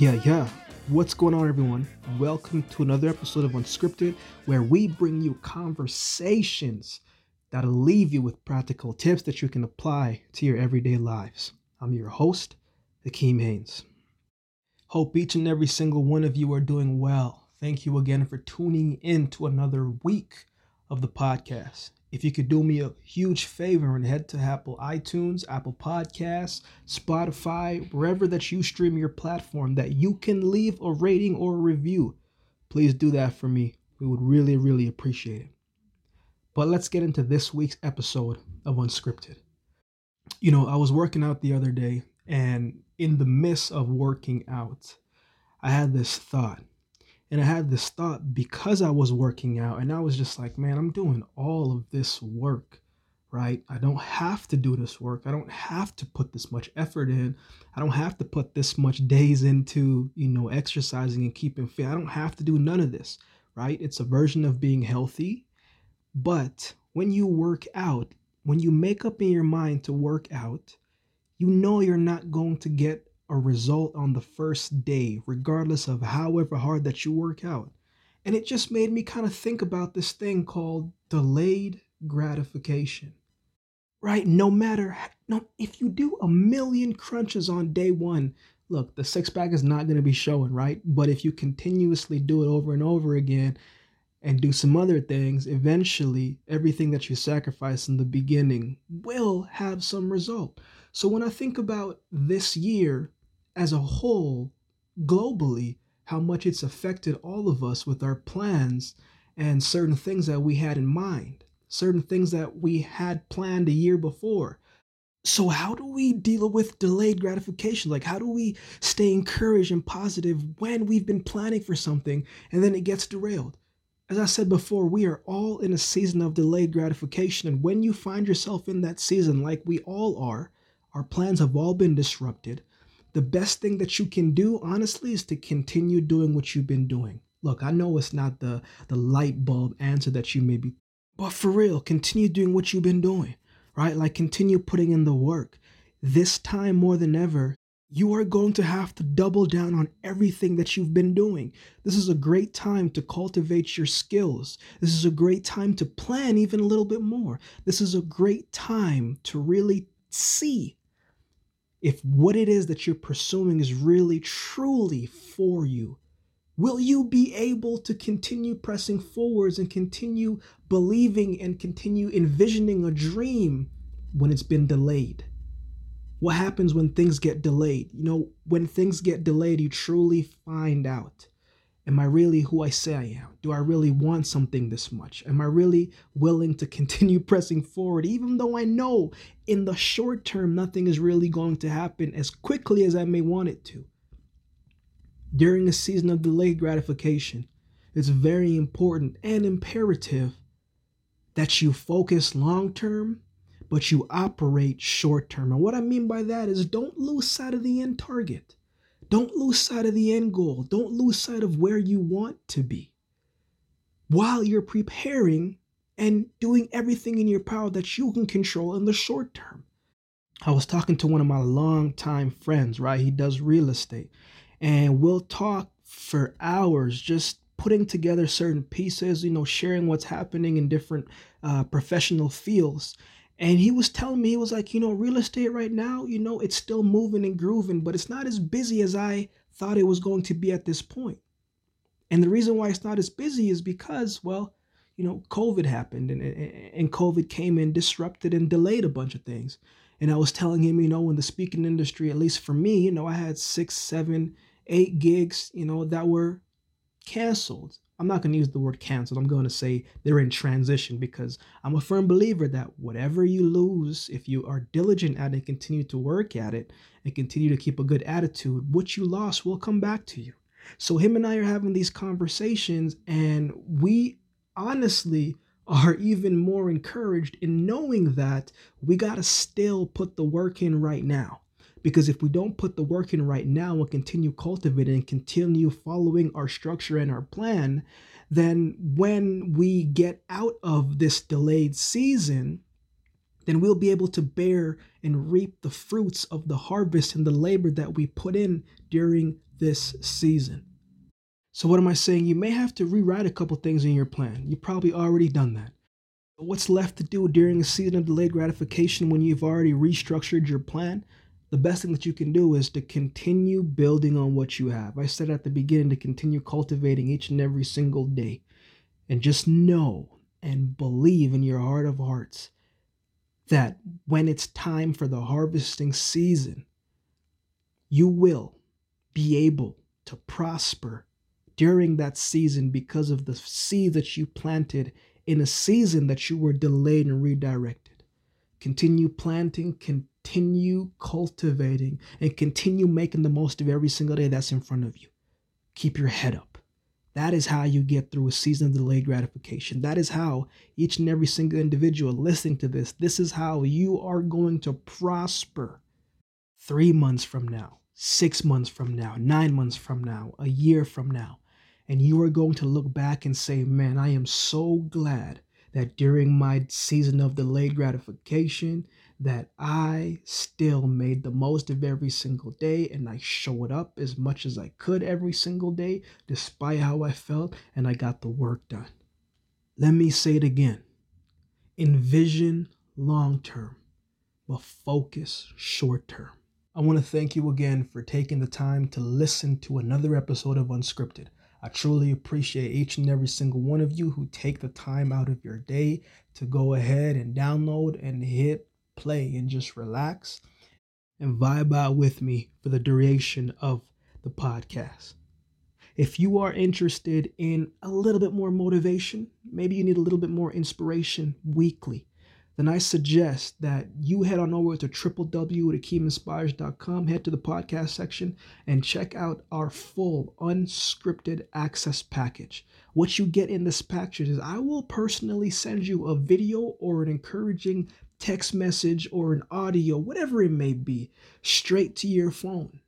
Yeah, yeah. What's going on, everyone? Welcome to another episode of Unscripted, where we bring you conversations that'll leave you with practical tips that you can apply to your everyday lives. I'm your host, Akeem Haynes. Hope each and every single one of you are doing well. Thank you again for tuning in to another week of the podcast. If you could do me a huge favor and head to Apple iTunes, Apple Podcasts, Spotify, wherever that you stream your platform, that you can leave a rating or a review, please do that for me. We would really, really appreciate it. But let's get into this week's episode of Unscripted. You know, I was working out the other day, and in the midst of working out, I had this thought. And I had this thought because I was working out, and I was just like, man, I'm doing all of this work, right? I don't have to do this work. I don't have to put this much effort in. I don't have to put this much days into, you know, exercising and keeping fit. I don't have to do none of this, right? It's a version of being healthy. But when you work out, when you make up in your mind to work out, you know you're not going to get a result on the first day, regardless of however hard that you work out. And it just made me kind of think about this thing called delayed gratification. Right? No matter no if you do a million crunches on day 1, look, the six pack is not going to be showing, right? But if you continuously do it over and over again and do some other things, eventually everything that you sacrifice in the beginning will have some result. So when I think about this year as a whole, globally, how much it's affected all of us with our plans and certain things that we had in mind, certain things that we had planned a year before. So, how do we deal with delayed gratification? Like, how do we stay encouraged and positive when we've been planning for something and then it gets derailed? As I said before, we are all in a season of delayed gratification. And when you find yourself in that season, like we all are, our plans have all been disrupted the best thing that you can do honestly is to continue doing what you've been doing look i know it's not the the light bulb answer that you may be but for real continue doing what you've been doing right like continue putting in the work this time more than ever you are going to have to double down on everything that you've been doing. This is a great time to cultivate your skills. This is a great time to plan even a little bit more. This is a great time to really see if what it is that you're pursuing is really truly for you, will you be able to continue pressing forwards and continue believing and continue envisioning a dream when it's been delayed? What happens when things get delayed? You know, when things get delayed, you truly find out Am I really who I say I am? Do I really want something this much? Am I really willing to continue pressing forward, even though I know in the short term nothing is really going to happen as quickly as I may want it to? During a season of delayed gratification, it's very important and imperative that you focus long term, but you operate short term. And what I mean by that is don't lose sight of the end target. Don't lose sight of the end goal. Don't lose sight of where you want to be while you're preparing and doing everything in your power that you can control in the short term. I was talking to one of my longtime friends, right? He does real estate, and we'll talk for hours just putting together certain pieces, you know, sharing what's happening in different uh, professional fields. And he was telling me, he was like, you know, real estate right now, you know, it's still moving and grooving, but it's not as busy as I thought it was going to be at this point. And the reason why it's not as busy is because, well, you know, COVID happened and, and COVID came and disrupted and delayed a bunch of things. And I was telling him, you know, in the speaking industry, at least for me, you know, I had six, seven, eight gigs, you know, that were canceled. I'm not going to use the word canceled. I'm going to say they're in transition because I'm a firm believer that whatever you lose, if you are diligent at it, continue to work at it, and continue to keep a good attitude, what you lost will come back to you. So, him and I are having these conversations, and we honestly are even more encouraged in knowing that we got to still put the work in right now. Because if we don't put the work in right now and continue cultivating and continue following our structure and our plan, then when we get out of this delayed season, then we'll be able to bear and reap the fruits of the harvest and the labor that we put in during this season. So, what am I saying? You may have to rewrite a couple things in your plan. You've probably already done that. But what's left to do during a season of delayed gratification when you've already restructured your plan? The best thing that you can do is to continue building on what you have. I said at the beginning to continue cultivating each and every single day. And just know and believe in your heart of hearts that when it's time for the harvesting season, you will be able to prosper during that season because of the seed that you planted in a season that you were delayed and redirected. Continue planting, continue cultivating, and continue making the most of every single day that's in front of you. Keep your head up. That is how you get through a season of delayed gratification. That is how each and every single individual listening to this, this is how you are going to prosper three months from now, six months from now, nine months from now, a year from now. And you are going to look back and say, man, I am so glad that during my season of delayed gratification, that I still made the most of every single day and I showed up as much as I could every single day, despite how I felt, and I got the work done. Let me say it again envision long term, but focus short term. I want to thank you again for taking the time to listen to another episode of Unscripted. I truly appreciate each and every single one of you who take the time out of your day to go ahead and download and hit play and just relax and vibe out with me for the duration of the podcast. If you are interested in a little bit more motivation, maybe you need a little bit more inspiration weekly, then I suggest that you head on over to www.akeeminspires.com, head to the podcast section, and check out our full unscripted access package. What you get in this package is I will personally send you a video or an encouraging text message or an audio, whatever it may be, straight to your phone.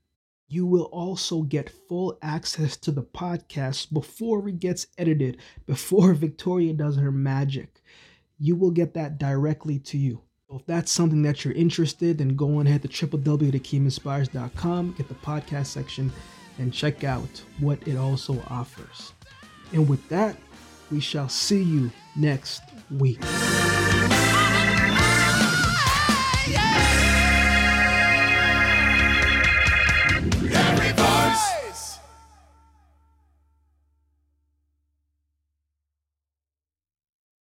You will also get full access to the podcast before it gets edited, before Victoria does her magic. You will get that directly to you. So if that's something that you're interested in, go on ahead to www.akeeminspires.com, get the podcast section, and check out what it also offers. And with that, we shall see you next week.